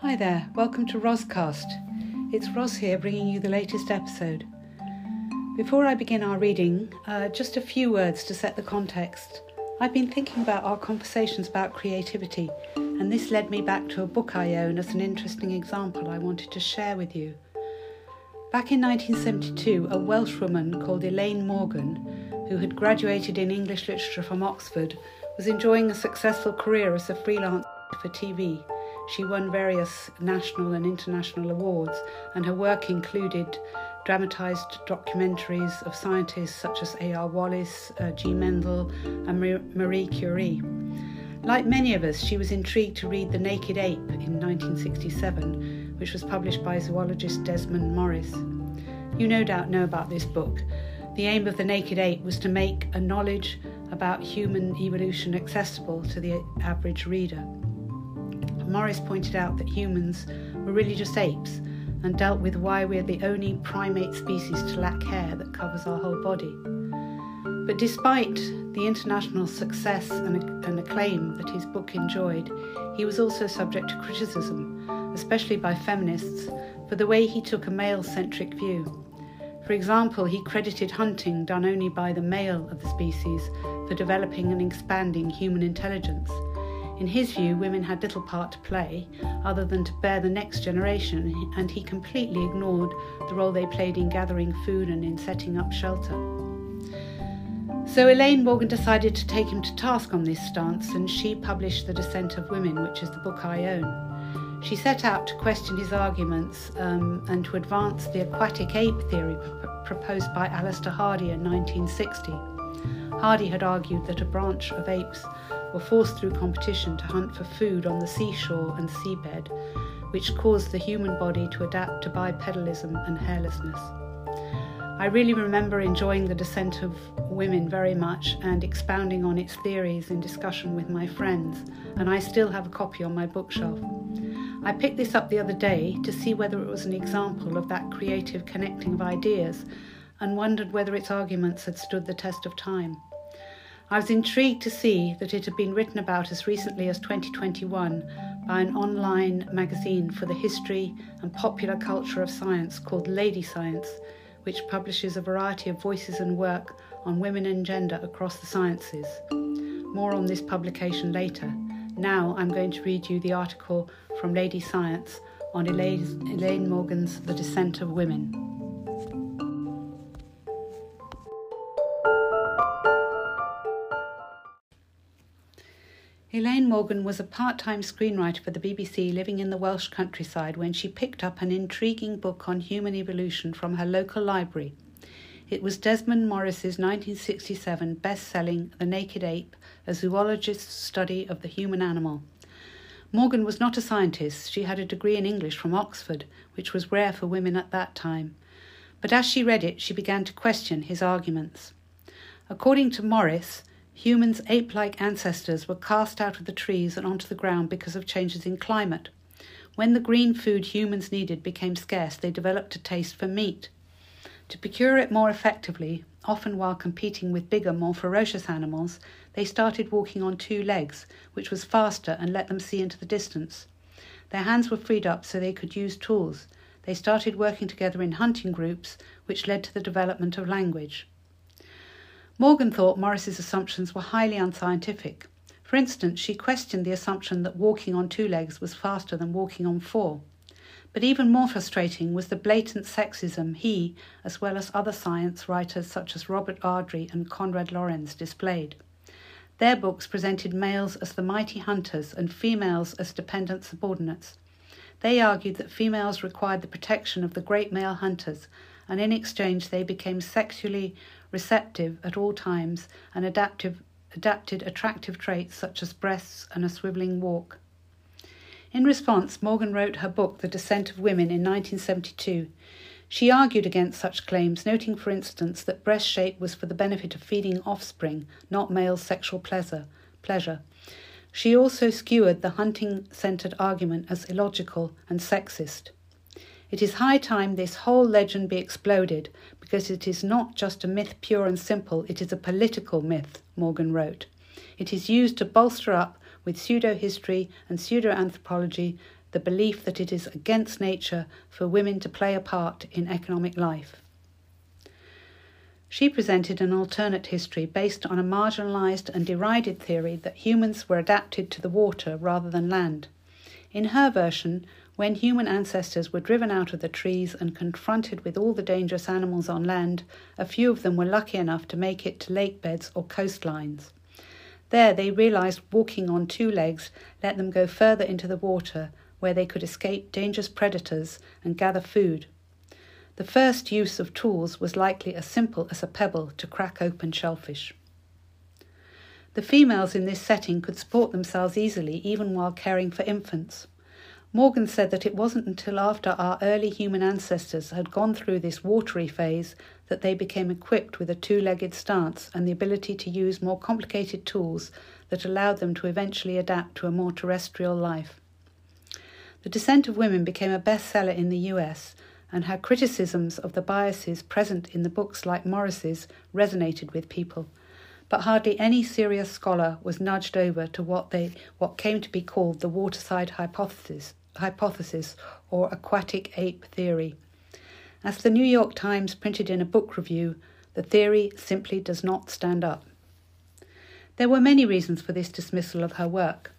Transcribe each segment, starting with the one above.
Hi there, welcome to Roscast. It's Ros here bringing you the latest episode. Before I begin our reading, uh, just a few words to set the context. I've been thinking about our conversations about creativity, and this led me back to a book I own as an interesting example I wanted to share with you. Back in 1972, a Welsh woman called Elaine Morgan, who had graduated in English literature from Oxford, was enjoying a successful career as a freelance for TV. She won various national and international awards, and her work included dramatised documentaries of scientists such as A.R. Wallace, uh, G. Mendel, and Marie Curie. Like many of us, she was intrigued to read The Naked Ape in 1967 which was published by zoologist Desmond Morris. You no doubt know about this book. The aim of The Naked Ape was to make a knowledge about human evolution accessible to the average reader. Morris pointed out that humans were really just apes and dealt with why we're the only primate species to lack hair that covers our whole body. But despite the international success and acclaim that his book enjoyed, he was also subject to criticism especially by feminists, for the way he took a male centric view. For example, he credited hunting done only by the male of the species for developing and expanding human intelligence. In his view, women had little part to play other than to bear the next generation, and he completely ignored the role they played in gathering food and in setting up shelter. So Elaine Morgan decided to take him to task on this stance, and she published The Descent of Women, which is the book I own. She set out to question his arguments um, and to advance the aquatic ape theory proposed by Alister Hardy in 1960. Hardy had argued that a branch of apes were forced through competition to hunt for food on the seashore and seabed, which caused the human body to adapt to bipedalism and hairlessness. I really remember enjoying the descent of women very much and expounding on its theories in discussion with my friends, and I still have a copy on my bookshelf. I picked this up the other day to see whether it was an example of that creative connecting of ideas and wondered whether its arguments had stood the test of time. I was intrigued to see that it had been written about as recently as 2021 by an online magazine for the history and popular culture of science called Lady Science, which publishes a variety of voices and work on women and gender across the sciences. More on this publication later. Now I'm going to read you the article from Lady Science on Elaine Morgan's The Descent of Women. Morgan was a part time screenwriter for the BBC living in the Welsh countryside when she picked up an intriguing book on human evolution from her local library. It was Desmond Morris's 1967 best selling The Naked Ape, a zoologist's study of the human animal. Morgan was not a scientist. She had a degree in English from Oxford, which was rare for women at that time. But as she read it, she began to question his arguments. According to Morris, humans' ape like ancestors were cast out of the trees and onto the ground because of changes in climate. When the green food humans needed became scarce, they developed a taste for meat. To procure it more effectively, often while competing with bigger, more ferocious animals, they started walking on two legs, which was faster and let them see into the distance. Their hands were freed up so they could use tools. They started working together in hunting groups, which led to the development of language. Morgan thought Morris's assumptions were highly unscientific. For instance, she questioned the assumption that walking on two legs was faster than walking on four. But even more frustrating was the blatant sexism he, as well as other science writers such as Robert Ardrey and Konrad Lorenz, displayed. Their books presented males as the mighty hunters and females as dependent subordinates. They argued that females required the protection of the great male hunters, and in exchange they became sexually receptive at all times and adaptive, adapted attractive traits such as breasts and a swiveling walk. In response, Morgan wrote her book, The Descent of Women, in 1972. She argued against such claims, noting, for instance, that breast shape was for the benefit of feeding offspring, not male sexual pleasure. pleasure. She also skewered the hunting centered argument as illogical and sexist. It is high time this whole legend be exploded, because it is not just a myth pure and simple, it is a political myth, Morgan wrote. It is used to bolster up with pseudo history and pseudo anthropology the belief that it is against nature for women to play a part in economic life. She presented an alternate history based on a marginalized and derided theory that humans were adapted to the water rather than land. In her version, when human ancestors were driven out of the trees and confronted with all the dangerous animals on land, a few of them were lucky enough to make it to lake beds or coastlines. There they realized walking on two legs let them go further into the water, where they could escape dangerous predators and gather food the first use of tools was likely as simple as a pebble to crack open shellfish. The females in this setting could support themselves easily even while caring for infants. Morgan said that it wasn't until after our early human ancestors had gone through this watery phase that they became equipped with a two legged stance and the ability to use more complicated tools that allowed them to eventually adapt to a more terrestrial life. The Descent of Women became a bestseller in the US and her criticisms of the biases present in the books like Morris's resonated with people. But hardly any serious scholar was nudged over to what they what came to be called the waterside hypothesis, hypothesis or aquatic ape theory. As the New York Times printed in a book review, the theory simply does not stand up. There were many reasons for this dismissal of her work.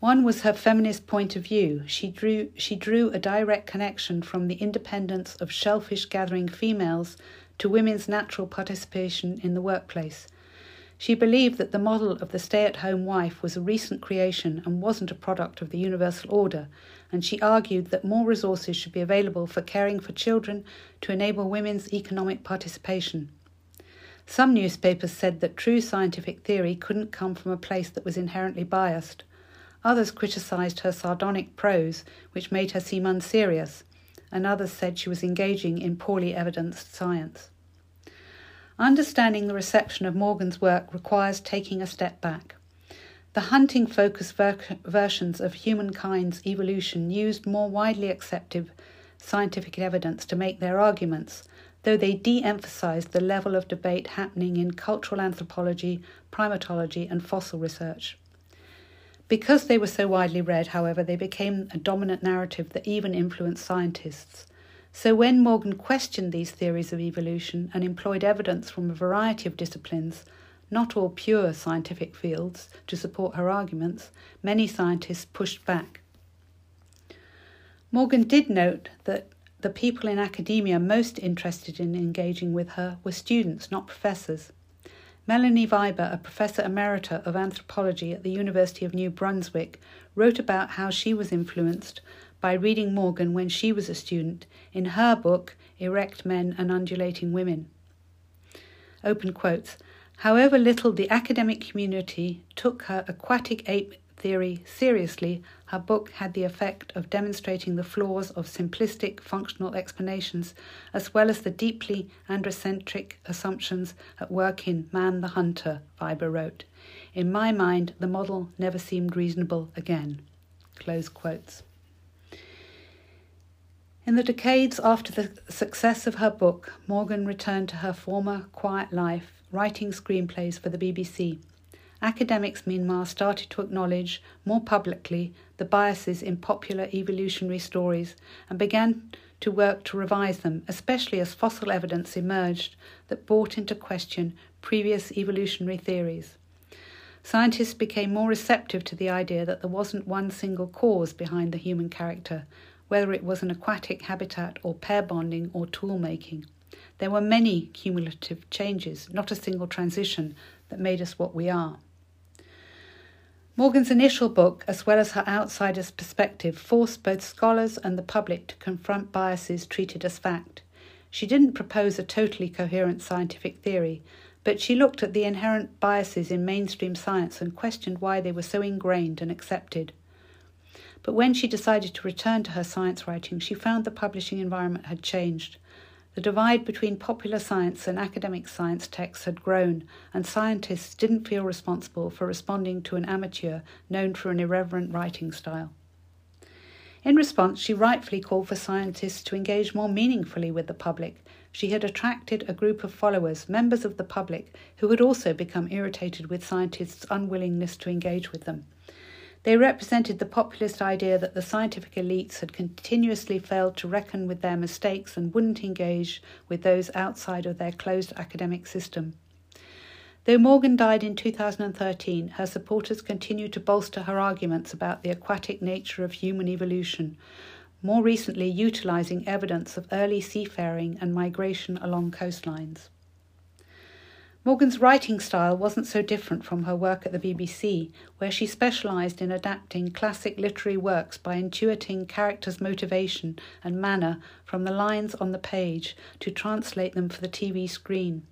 One was her feminist point of view. She drew, she drew a direct connection from the independence of shellfish gathering females to women's natural participation in the workplace. She believed that the model of the stay at home wife was a recent creation and wasn't a product of the universal order, and she argued that more resources should be available for caring for children to enable women's economic participation. Some newspapers said that true scientific theory couldn't come from a place that was inherently biased. Others criticised her sardonic prose, which made her seem unserious, and others said she was engaging in poorly evidenced science. Understanding the reception of Morgan's work requires taking a step back. The hunting focused ver- versions of humankind's evolution used more widely accepted scientific evidence to make their arguments, though they de emphasized the level of debate happening in cultural anthropology, primatology, and fossil research. Because they were so widely read, however, they became a dominant narrative that even influenced scientists. So when Morgan questioned these theories of evolution and employed evidence from a variety of disciplines, not all pure scientific fields, to support her arguments, many scientists pushed back. Morgan did note that the people in academia most interested in engaging with her were students, not professors. Melanie Wiber, a professor emerita of anthropology at the University of New Brunswick, wrote about how she was influenced by reading Morgan when she was a student in her book Erect Men and Undulating Women. Open quotes. However little the academic community took her aquatic ape theory seriously, her book had the effect of demonstrating the flaws of simplistic functional explanations, as well as the deeply androcentric assumptions at work in Man the Hunter, Wiber wrote. In my mind, the model never seemed reasonable again. Close quotes. In the decades after the success of her book, Morgan returned to her former quiet life, writing screenplays for the BBC. Academics, meanwhile, started to acknowledge more publicly the biases in popular evolutionary stories and began to work to revise them, especially as fossil evidence emerged that brought into question previous evolutionary theories. Scientists became more receptive to the idea that there wasn't one single cause behind the human character, whether it was an aquatic habitat or pair bonding or tool making. There were many cumulative changes, not a single transition, that made us what we are. Morgan's initial book, as well as her outsider's perspective, forced both scholars and the public to confront biases treated as fact. She didn't propose a totally coherent scientific theory, but she looked at the inherent biases in mainstream science and questioned why they were so ingrained and accepted. But when she decided to return to her science writing, she found the publishing environment had changed. The divide between popular science and academic science texts had grown, and scientists didn't feel responsible for responding to an amateur known for an irreverent writing style. In response, she rightfully called for scientists to engage more meaningfully with the public. She had attracted a group of followers, members of the public, who had also become irritated with scientists' unwillingness to engage with them. They represented the populist idea that the scientific elites had continuously failed to reckon with their mistakes and wouldn't engage with those outside of their closed academic system. Though Morgan died in 2013, her supporters continue to bolster her arguments about the aquatic nature of human evolution, more recently utilizing evidence of early seafaring and migration along coastlines. Morgan's writing style wasn't so different from her work at the BBC, where she specialised in adapting classic literary works by intuiting characters' motivation and manner from the lines on the page to translate them for the TV screen.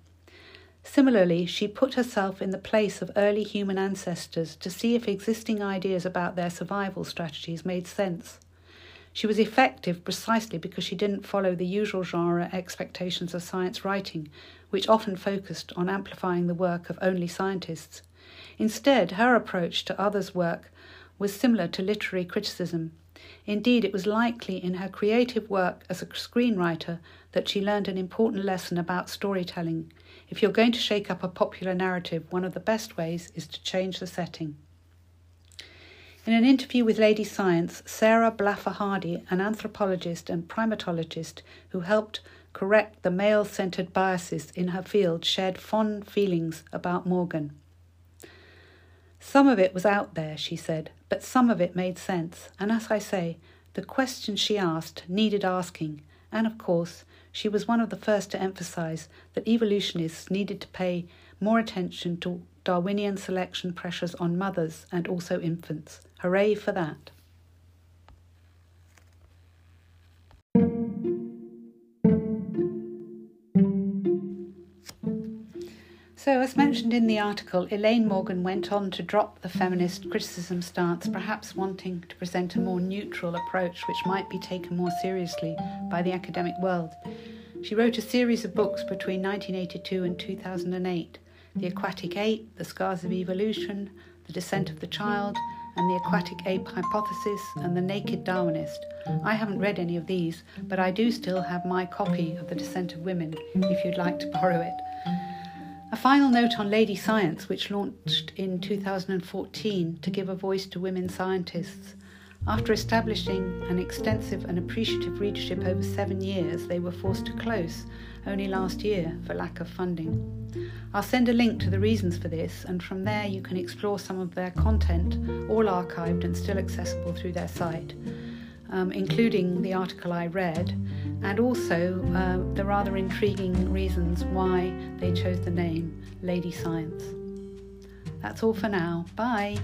Similarly, she put herself in the place of early human ancestors to see if existing ideas about their survival strategies made sense. She was effective precisely because she didn't follow the usual genre expectations of science writing, which often focused on amplifying the work of only scientists. Instead, her approach to others' work was similar to literary criticism. Indeed, it was likely in her creative work as a screenwriter that she learned an important lesson about storytelling. If you're going to shake up a popular narrative, one of the best ways is to change the setting. In an interview with Lady Science, Sarah Blaffer Hrdy, an anthropologist and primatologist who helped correct the male centered biases in her field, shared fond feelings about Morgan. Some of it was out there, she said, but some of it made sense, and as I say, the questions she asked needed asking, and of course, she was one of the first to emphasize that evolutionists needed to pay more attention to Darwinian selection pressures on mothers and also infants. Hooray for that! So, as mentioned in the article, Elaine Morgan went on to drop the feminist criticism stance, perhaps wanting to present a more neutral approach which might be taken more seriously by the academic world. She wrote a series of books between 1982 and 2008 The Aquatic Ape, The Scars of Evolution, The Descent of the Child, and The Aquatic Ape Hypothesis, and The Naked Darwinist. I haven't read any of these, but I do still have my copy of The Descent of Women if you'd like to borrow it. A final note on Lady Science, which launched in 2014 to give a voice to women scientists. After establishing an extensive and appreciative readership over seven years, they were forced to close only last year for lack of funding. I'll send a link to the reasons for this, and from there you can explore some of their content, all archived and still accessible through their site um, including the article I read, and also uh, the rather intriguing reasons why they chose the name Lady Science. That's all for now. Bye.